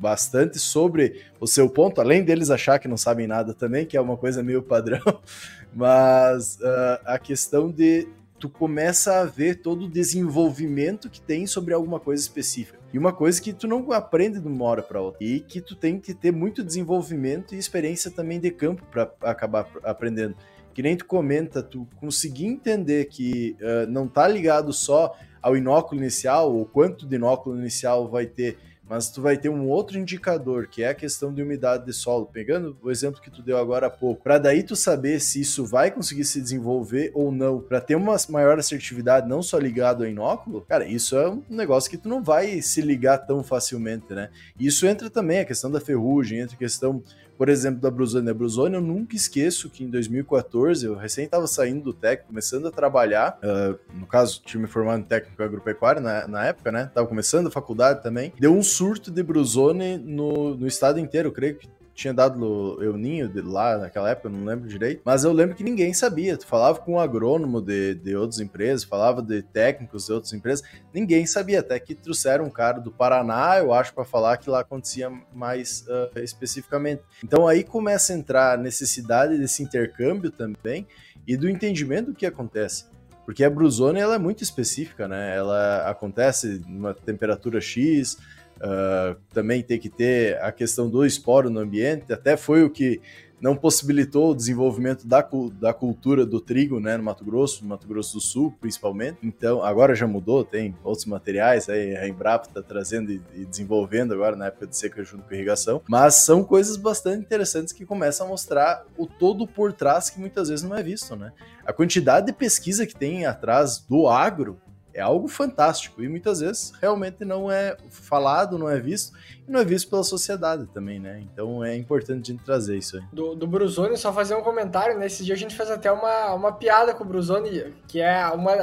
bastante sobre o seu ponto, além deles achar que não sabem nada também, que é uma coisa meio padrão, mas uh, a questão de tu começa a ver todo o desenvolvimento que tem sobre alguma coisa específica. E uma coisa que tu não aprende de uma hora para outra. E que tu tem que ter muito desenvolvimento e experiência também de campo para acabar aprendendo. Que nem tu comenta, tu conseguir entender que uh, não tá ligado só ao inóculo inicial, ou quanto de inóculo inicial vai ter, mas tu vai ter um outro indicador, que é a questão de umidade de solo. Pegando o exemplo que tu deu agora há pouco, para daí tu saber se isso vai conseguir se desenvolver ou não, para ter uma maior assertividade, não só ligado ao inóculo, cara, isso é um negócio que tu não vai se ligar tão facilmente, né? Isso entra também a questão da ferrugem, entra a questão por exemplo, da Brusone. A Brusone, eu nunca esqueço que em 2014, eu recém estava saindo do técnico, começando a trabalhar, uh, no caso, tinha me formado em técnico agropecuário na, na época, né? Tava começando a faculdade também. Deu um surto de Brusone no, no estado inteiro, eu creio que tinha dado eu ninho lá naquela época, não lembro direito, mas eu lembro que ninguém sabia. Tu falava com um agrônomo de, de outras empresas, falava de técnicos de outras empresas, ninguém sabia. Até que trouxeram um cara do Paraná, eu acho, para falar que lá acontecia mais uh, especificamente. Então aí começa a entrar a necessidade desse intercâmbio também e do entendimento do que acontece. Porque a brusone ela é muito específica, né? Ela acontece numa temperatura X, Uh, também tem que ter a questão do esporo no ambiente, até foi o que não possibilitou o desenvolvimento da, da cultura do trigo né, no Mato Grosso, no Mato Grosso do Sul, principalmente. Então, agora já mudou, tem outros materiais, aí a Embrapa está trazendo e, e, desenvolvendo agora na época de seca junto com irrigação, mas são coisas bastante interessantes que começam a mostrar o todo por trás que muitas vezes não é visto, né? A quantidade de pesquisa que tem atrás do agro é algo fantástico e muitas vezes realmente não é falado, não é visto e não é visto pela sociedade também, né? Então é importante a gente trazer isso aí. Do, do Bruzone, só fazer um comentário, nesse né? dia a gente fez até uma, uma piada com o Bruzone, que é uma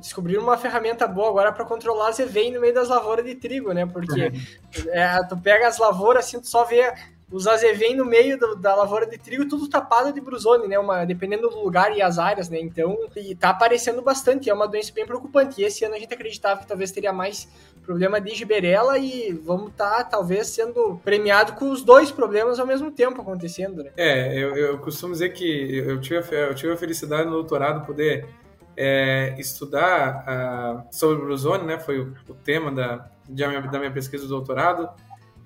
descobrir uma ferramenta boa agora para controlar as EVEI no meio das lavouras de trigo, né? Porque é, tu pega as lavouras assim, tu só vê os azevém no meio do, da lavoura de trigo, tudo tapado de brusone, né? Uma, dependendo do lugar e as áreas, né? Então, e tá aparecendo bastante, é uma doença bem preocupante. E esse ano a gente acreditava que talvez teria mais problema de giberela e vamos estar, tá, talvez, sendo premiado com os dois problemas ao mesmo tempo acontecendo, né? É, eu, eu costumo dizer que eu tive, a, eu tive a felicidade no doutorado poder é, estudar uh, sobre brusone, né? Foi o, o tema da, da minha pesquisa do doutorado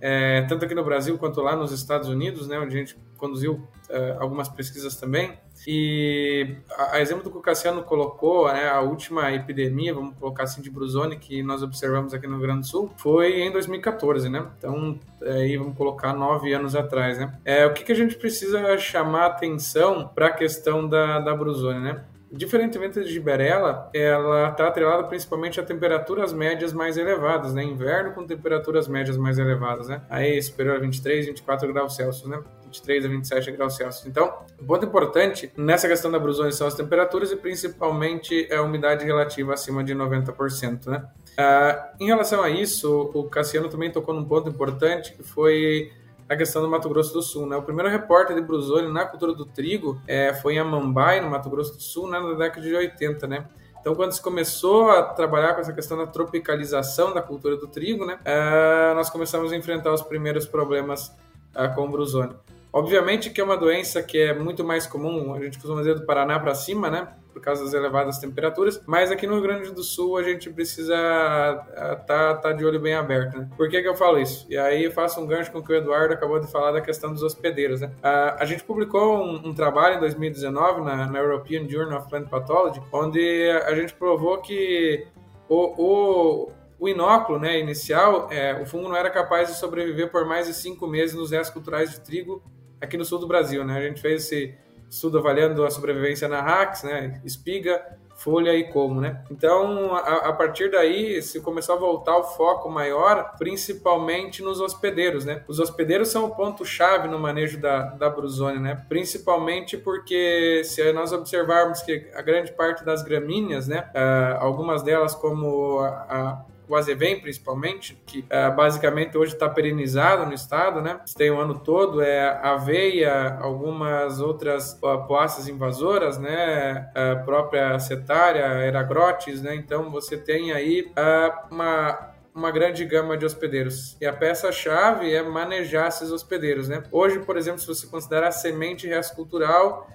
é, tanto aqui no Brasil quanto lá nos Estados Unidos, né, onde a gente conduziu é, algumas pesquisas também. E a, a, exemplo do que o Cassiano colocou, né, a última epidemia, vamos colocar assim, de Brusone, que nós observamos aqui no Rio Grande do Sul, foi em 2014, né? Então, aí vamos colocar nove anos atrás, né? É, o que, que a gente precisa chamar atenção para a questão da, da Brusone, né? Diferentemente de Giberella, ela está atrelada principalmente a temperaturas médias mais elevadas, né? Inverno com temperaturas médias mais elevadas, né? Aí superior a 23, 24 graus Celsius, né? 23 a 27 graus Celsius. Então, um ponto importante nessa questão da brusone são as temperaturas e principalmente a umidade relativa acima de 90%, né? Uh, em relação a isso, o Cassiano também tocou num ponto importante que foi a questão do Mato Grosso do Sul. Né? O primeiro repórter de Brusone na cultura do trigo é, foi em Amambai, no Mato Grosso do Sul, né, na década de 80. Né? Então, quando se começou a trabalhar com essa questão da tropicalização da cultura do trigo, né, é, nós começamos a enfrentar os primeiros problemas é, com o Brusone. Obviamente que é uma doença que é muito mais comum, a gente costuma dizer do Paraná para cima, né? Por causa das elevadas temperaturas, mas aqui no Rio Grande do Sul a gente precisa estar tá, tá de olho bem aberto, né? Por que, que eu falo isso? E aí faço um gancho com o que o Eduardo acabou de falar da questão dos hospedeiros, né? A, a gente publicou um, um, trabalho em 2019 na, na European Journal of Plant Pathology, onde a gente provou que o, o o inóculo né, inicial, é, o fungo não era capaz de sobreviver por mais de cinco meses nos restos culturais de trigo aqui no sul do Brasil, né? A gente fez esse estudo avaliando a sobrevivência na RAX, né? Espiga, folha e como, né? Então, a, a, partir daí, se começou a voltar o foco maior, principalmente nos hospedeiros, né? Os hospedeiros são o ponto-chave no manejo da, da brusone, né? Principalmente porque se nós observarmos que a grande parte das gramíneas, né? Uh, algumas delas como a, a o Azevém principalmente, que uh, basicamente hoje está perenizado no estado, né? Tem o ano todo, é aveia, algumas outras poáceas invasoras, né? A própria cetária, eragrotes, né? Então você tem aí uh, uma uma grande gama de hospedeiros. E a peça-chave é manejar esses hospedeiros, né? Hoje, por exemplo, se você considerar semente e resto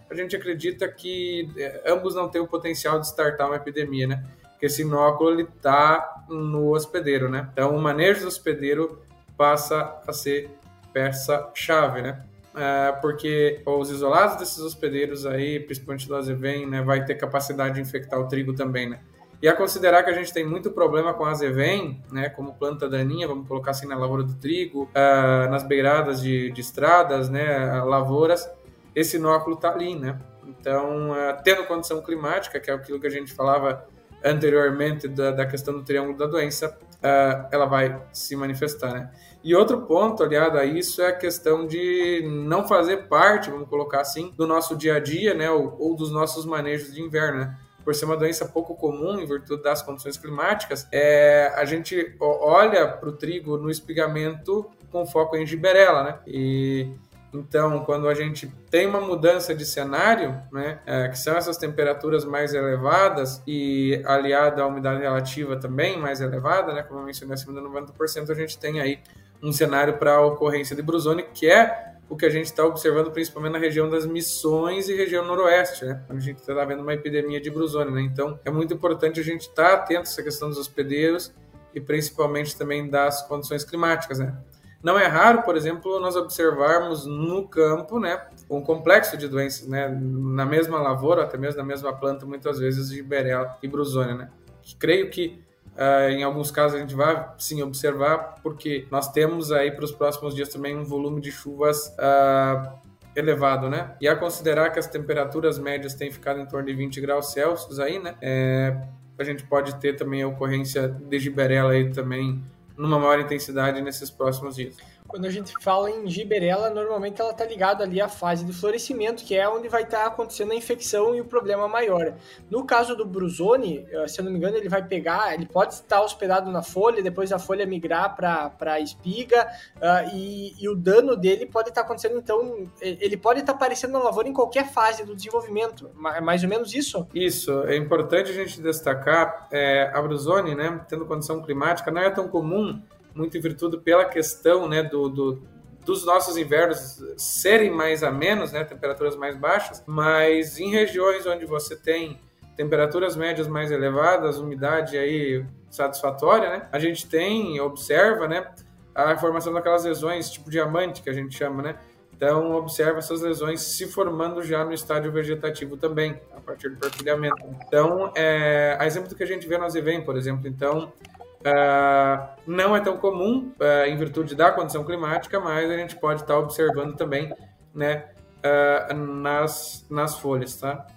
a gente acredita que ambos não têm o potencial de startar uma epidemia, né? Que esse inóculo está no hospedeiro, né? Então, o manejo do hospedeiro passa a ser peça-chave, né? É, porque os isolados desses hospedeiros aí, principalmente do azevém, né, vai ter capacidade de infectar o trigo também, né? E a considerar que a gente tem muito problema com a azevém, né, como planta daninha, vamos colocar assim na lavoura do trigo, uh, nas beiradas de, de, estradas, né, lavouras, esse inóculo está ali, né? Então, uh, tendo condição climática, que é aquilo que a gente falava anteriormente da, da questão do triângulo da doença, uh, ela vai se manifestar, né? E outro ponto aliado a isso é a questão de não fazer parte, vamos colocar assim, do nosso dia a dia, né? Ou, ou dos nossos manejos de inverno, né? por ser uma doença pouco comum em virtude das condições climáticas, é, a gente olha para o trigo no espigamento com foco em giberela, né? E então, quando a gente tem uma mudança de cenário, né, é, que são essas temperaturas mais elevadas e aliada à umidade relativa também mais elevada, né, como eu mencionei acima de 90%, a gente tem aí um cenário para a ocorrência de brusone, que é o que a gente está observando principalmente na região das Missões e região noroeste, né? A gente está vendo uma epidemia de brusone, né? Então, é muito importante a gente estar tá atento a essa questão dos hospedeiros e principalmente também das condições climáticas, né? Não é raro, por exemplo, nós observarmos no campo, né, um complexo de doenças, né, na mesma lavoura, até mesmo na mesma planta, muitas vezes de Berella e Brusônia, né. Creio que uh, em alguns casos a gente vai sim observar, porque nós temos aí para os próximos dias também um volume de chuvas uh, elevado, né? E a considerar que as temperaturas médias têm ficado em torno de 20 graus Celsius aí, né? É, a gente pode ter também a ocorrência de giberela aí também numa maior intensidade nesses próximos dias. Quando a gente fala em giberela, normalmente ela está ligada ali à fase de florescimento, que é onde vai estar tá acontecendo a infecção e o problema maior. No caso do Brusone, eh, se eu não me engano, ele vai pegar, ele pode estar hospedado na folha, depois a folha migrar para a espiga, uh, e, e, o dano dele pode estar tá acontecendo, então, ele pode estar tá aparecendo na lavoura em qualquer fase do desenvolvimento. É mais ou menos isso? Isso. É importante a gente destacar, é, a Brusone, né, tendo condição climática, não é tão comum muito em virtude pela questão né, do, do, dos nossos invernos serem mais a menos, né, temperaturas mais baixas, mas em regiões onde você tem temperaturas médias mais elevadas, umidade aí satisfatória, né, a gente tem, observa, né, a formação daquelas lesões tipo diamante que a gente chama, né, então, observa essas lesões se formando já no estádio vegetativo também, a partir do perfilhamento. Então, é, a exemplo do que a gente vê no Azevém, por exemplo. Então, Uh, não é tão comum uh, em virtude da condição climática, mas a gente pode estar observando também né, uh, nas, nas folhas. Tá?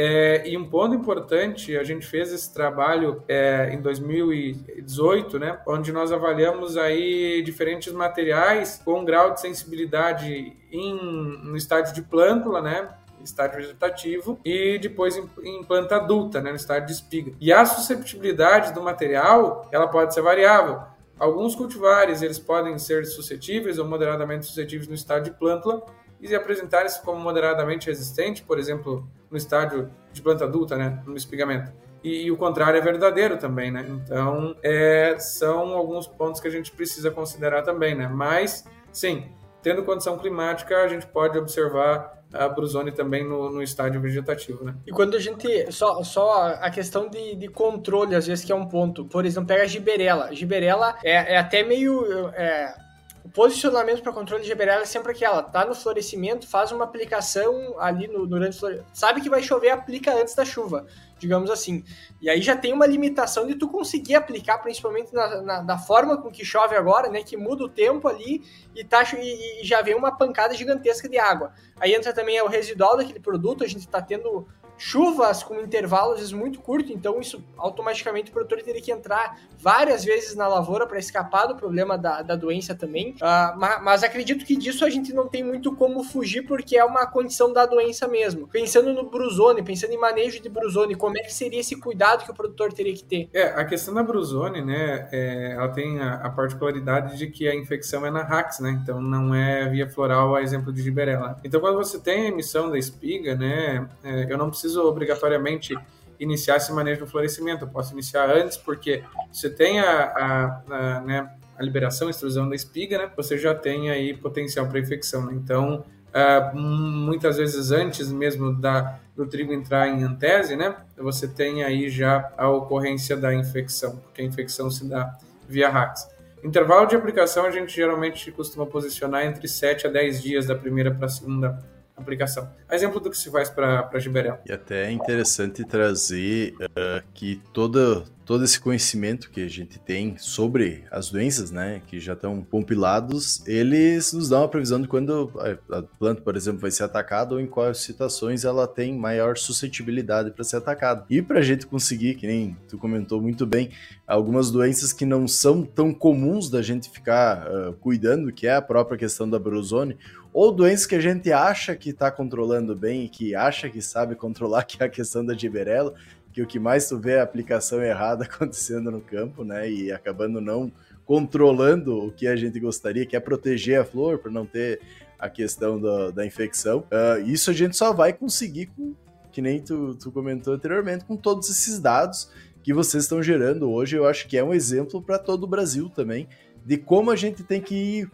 É, e um ponto importante, a gente fez esse trabalho é, em 2018, né, onde nós avaliamos aí diferentes materiais com grau de sensibilidade em, no estádio de plântula, né, estágio vegetativo e depois em, planta adulta, né, no estágio de espiga. E a susceptibilidade do material, ela pode ser variável. Alguns cultivares, eles podem ser suscetíveis ou moderadamente suscetíveis no estádio de plântula e apresentarem-se como moderadamente resistente, por exemplo, no estádio de planta adulta, né, no espigamento. E, e, o contrário é verdadeiro também, né? Então, é, são alguns pontos que a gente precisa considerar também, né? Mas, sim, tendo condição climática, a gente pode observar a Bruzone também no, no estádio vegetativo, né? E quando a gente. Só, só a questão de, de controle, às vezes, que é um ponto. Por exemplo, pega a giberela. Giberela é, é até meio. É, o posicionamento para controle de giberela é sempre aquela, tá no florescimento, faz uma aplicação ali no, durante. Sabe que vai chover, aplica antes da chuva digamos assim. E aí já tem uma limitação de tu conseguir aplicar, principalmente na, na, na forma com que chove agora, né? Que muda o tempo ali e, tá, e, e, já vem uma pancada gigantesca de água. Aí entra também o residual daquele produto, a gente está tendo chuvas com intervalos muito curtos, então isso automaticamente o produtor teria que entrar várias vezes na lavoura para escapar do problema da, da doença também. Uh, mas, mas, acredito que disso a gente não tem muito como fugir porque é uma condição da doença mesmo. Pensando no brusone, pensando em manejo de brusone, como é que seria esse cuidado que o produtor teria que ter? É, a questão da brusone, né, é, ela tem a, a, particularidade de que a infecção é na rax, né, então não é via floral a exemplo de giberela. Então quando você tem a emissão da espiga, né, é, eu não preciso preciso obrigatoriamente iniciar esse manejo no florescimento, eu posso iniciar antes, porque você tem a, a, a, né, a liberação, a extrusão da espiga, né, você já tem aí potencial para infecção. Né? Então, uh, muitas vezes antes mesmo da, do trigo entrar em antese, né, você tem aí já a ocorrência da infecção, porque a infecção se dá via RAX. Intervalo de aplicação a gente geralmente costuma posicionar entre 7 a 10 dias da primeira para a segunda aplicação. Exemplo do que se faz para Giberel. E até é interessante trazer uh, que todo, todo esse conhecimento que a gente tem sobre as doenças, né, que já estão compilados, eles nos dão uma previsão de quando a planta, por exemplo, vai ser atacada ou em quais situações ela tem maior suscetibilidade para ser atacada. E para a gente conseguir, que nem tu comentou muito bem, algumas doenças que não são tão comuns da gente ficar uh, cuidando, que é a própria questão da brusone, ou doenças que a gente acha que está controlando bem e que acha que sabe controlar, que é a questão da giberela, que o que mais tu vê é a aplicação errada acontecendo no campo, né, e acabando não controlando o que a gente gostaria, que é proteger a flor para não ter a questão da, da infecção. Uh, isso a gente só vai conseguir com, que nem tu, tu comentou anteriormente, com todos esses dados que vocês estão gerando hoje. Eu acho que é um exemplo para todo o Brasil também de como a gente tem que ir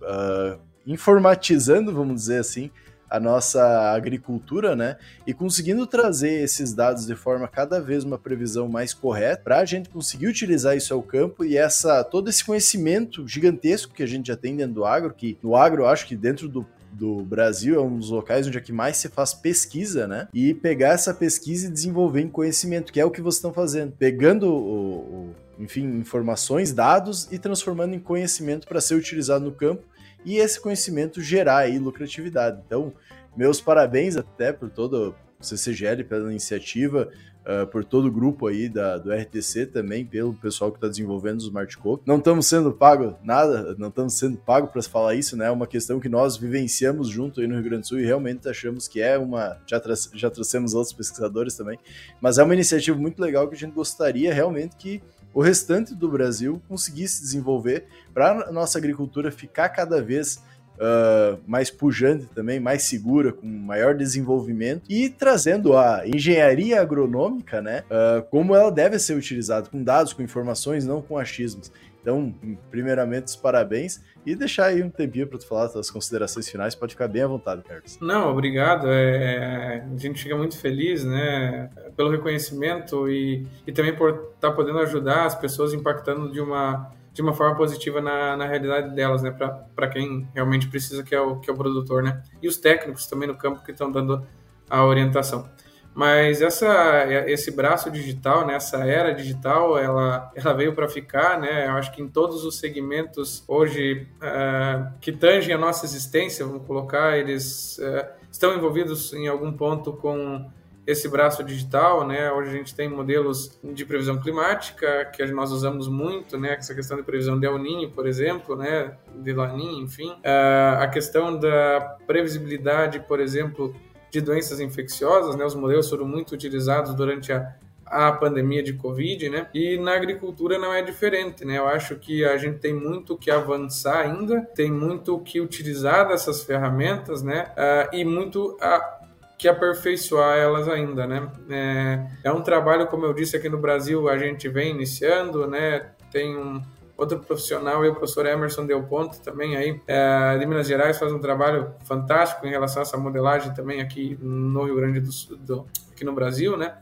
uh, informatizando, vamos dizer assim, a nossa agricultura, né? E conseguindo trazer esses dados de forma cada vez uma previsão mais correta para a gente conseguir utilizar isso ao campo e essa todo esse conhecimento gigantesco que a gente já tem dentro do agro, que no agro acho que dentro do do Brasil, é um dos locais onde é que mais se faz pesquisa, né? E pegar essa pesquisa e desenvolver em conhecimento, que é o que vocês estão fazendo. Pegando o, o enfim, informações, dados e transformando em conhecimento para ser utilizado no campo e esse conhecimento gerar aí lucratividade. Então, meus parabéns até por todo CCGL pela iniciativa, uh, por todo o grupo aí da, do RTC também, pelo pessoal que está desenvolvendo os Smart Code. Não estamos sendo pago nada, não estamos sendo pago para falar isso, né? É uma questão que nós vivenciamos junto aí no Rio Grande do Sul e realmente achamos que é uma. Já, tra já trouxemos outros pesquisadores também, mas é uma iniciativa muito legal que a gente gostaria realmente que o restante do Brasil conseguisse desenvolver para a nossa agricultura ficar cada vez uh, mais pujante também, mais segura, com maior desenvolvimento e trazendo a engenharia agronômica, né, uh, como ela deve ser utilizada, com dados, com informações, não com achismos. Então, primeiramente, os parabéns e deixar aí um tempinho para tu falar das considerações finais, pode ficar bem à vontade, Carlos. Não, obrigado. É, é, a gente fica muito feliz, né, pelo reconhecimento e, e também por estar tá podendo ajudar as pessoas impactando de uma de uma forma positiva na, na realidade delas, né? Para quem realmente precisa, que é, o, que é o produtor, né? E os técnicos também no campo que estão dando a orientação. Mas essa, esse braço digital, né, essa era digital, ela, ela veio para ficar, né? Eu acho que em todos os segmentos hoje uh, que tangem a nossa existência, vamos colocar, eles uh, estão envolvidos em algum ponto com esse braço digital, né? Hoje a gente tem modelos de previsão climática que nós usamos muito, né? Essa questão de previsão de El Niño, por exemplo, né? De Laninha, enfim. Uh, a questão da previsibilidade, por exemplo, de doenças infecciosas, né? Os modelos foram muito utilizados durante a, a pandemia de Covid, né? E na agricultura não é diferente, né? Eu acho que a gente tem muito que avançar ainda, tem muito que utilizar dessas ferramentas, né? Uh, e muito a que aperfeiçoar elas ainda, né? É, é, um trabalho, como eu disse, aqui no Brasil a gente vem iniciando, né? Tem um outro profissional, o professor Emerson Del Ponte, também aí, é, de Minas Gerais, faz um trabalho fantástico em relação a essa modelagem também aqui no Rio Grande do Sul, do, aqui no Brasil, né?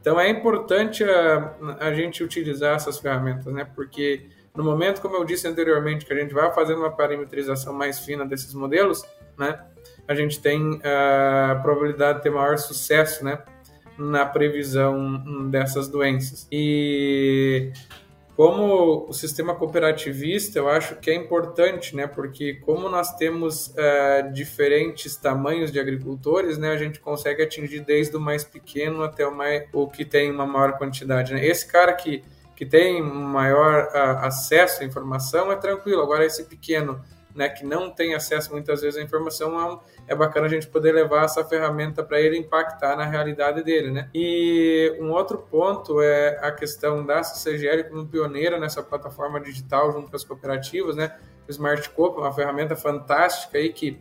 Então é importante a, a gente utilizar essas ferramentas, né? Porque no momento, como eu disse anteriormente, que a gente vai fazendo uma parametrização mais fina desses modelos, né? a gente tem a probabilidade de ter maior sucesso, né, na previsão dessas doenças. E como o sistema cooperativista, eu acho que é importante, né? Porque como nós temos uh, diferentes tamanhos de agricultores, né? A gente consegue atingir desde o mais pequeno até o, mais, o que tem uma maior quantidade. Né? Esse cara que, que tem maior uh, acesso à informação é tranquilo. Agora esse pequeno, né? Que não tem acesso muitas vezes à informação, é é bacana a gente poder levar essa ferramenta para ele impactar na realidade dele, né? E um outro ponto é a questão da CCGL como pioneira nessa plataforma digital junto com as cooperativas, né? O Smart Coop, uma ferramenta fantástica aí que,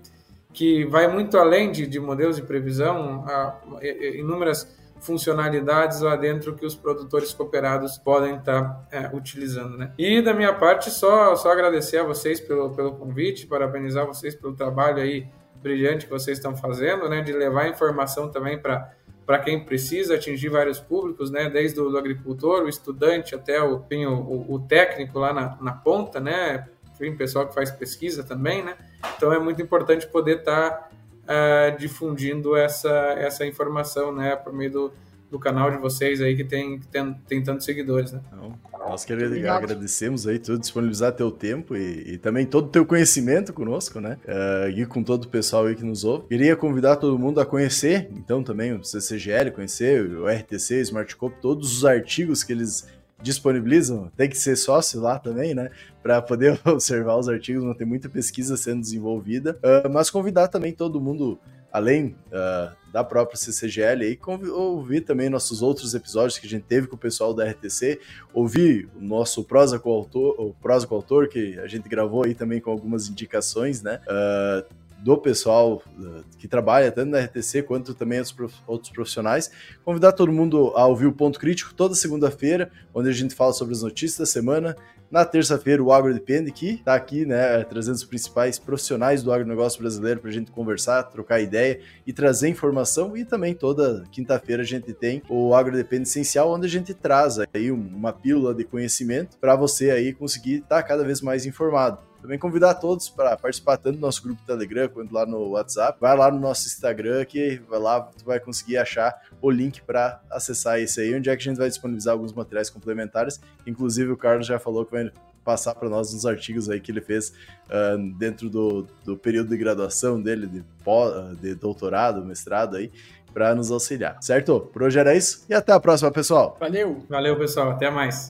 que vai muito além de, de modelos de previsão, a, a, inúmeras funcionalidades lá dentro que os produtores cooperados podem estar tá, é, utilizando, né? E da minha parte, só, só agradecer a vocês pelo, pelo convite, parabenizar vocês pelo trabalho aí brilhante que vocês estão fazendo, né, de levar informação também para para quem precisa atingir vários públicos, né, desde o agricultor, o estudante até o, enfim, o, o, técnico lá na, na ponta, né, enfim, pessoal que faz pesquisa também, né, então é muito importante poder estar tá, uh, difundindo essa, essa informação, né, por meio do, do canal de vocês aí que tem, que tem, tem tantos seguidores, né. Não, nós queremos agradecemos aí tu disponibilizar teu tempo e, e, também todo o teu conhecimento conosco, né? Uh, e com todo o pessoal aí que nos ouve. Queria convidar todo mundo a conhecer, então, também o CCGL, conhecer o RTC, Smartcop, todos os artigos que eles disponibilizam, tem que ser sócio lá também, né? Para poder observar os artigos, não tem muita pesquisa sendo desenvolvida. Uh, mas convidar também todo mundo além uh, da própria CCGL, aí, ouvir também nossos outros episódios que a gente teve com o pessoal da RTC, ouvir o nosso prosa com o autor, o prosa com o autor que a gente gravou aí também com algumas indicações, né? Uh, do pessoal uh, que trabalha tanto na RTC quanto também outros profissionais. Convidar todo mundo a ouvir o Ponto Crítico toda segunda-feira, onde a gente fala sobre as notícias da semana na terça-feira, o Agro Depende, que está aqui, né, trazendo os principais profissionais do agronegócio brasileiro para a gente conversar, trocar ideia e trazer informação. E também toda quinta-feira a gente tem o Agro Depende Essencial, onde a gente traz aí uma pílula de conhecimento para você aí conseguir estar tá cada vez mais informado. Também convidar todos para participar tanto do nosso grupo Telegram quanto lá no WhatsApp. Vai lá no nosso Instagram que vai lá, tu vai conseguir achar o link para acessar esse aí, onde é que a gente vai disponibilizar alguns materiais complementares. Inclusive o Carlos já falou que vai passar para nós uns artigos aí que ele fez uh, dentro do, do período de graduação dele, de, de doutorado, mestrado aí, para nos auxiliar, certo? Por hoje era isso e até a próxima, pessoal. Valeu! Valeu, pessoal. Até mais.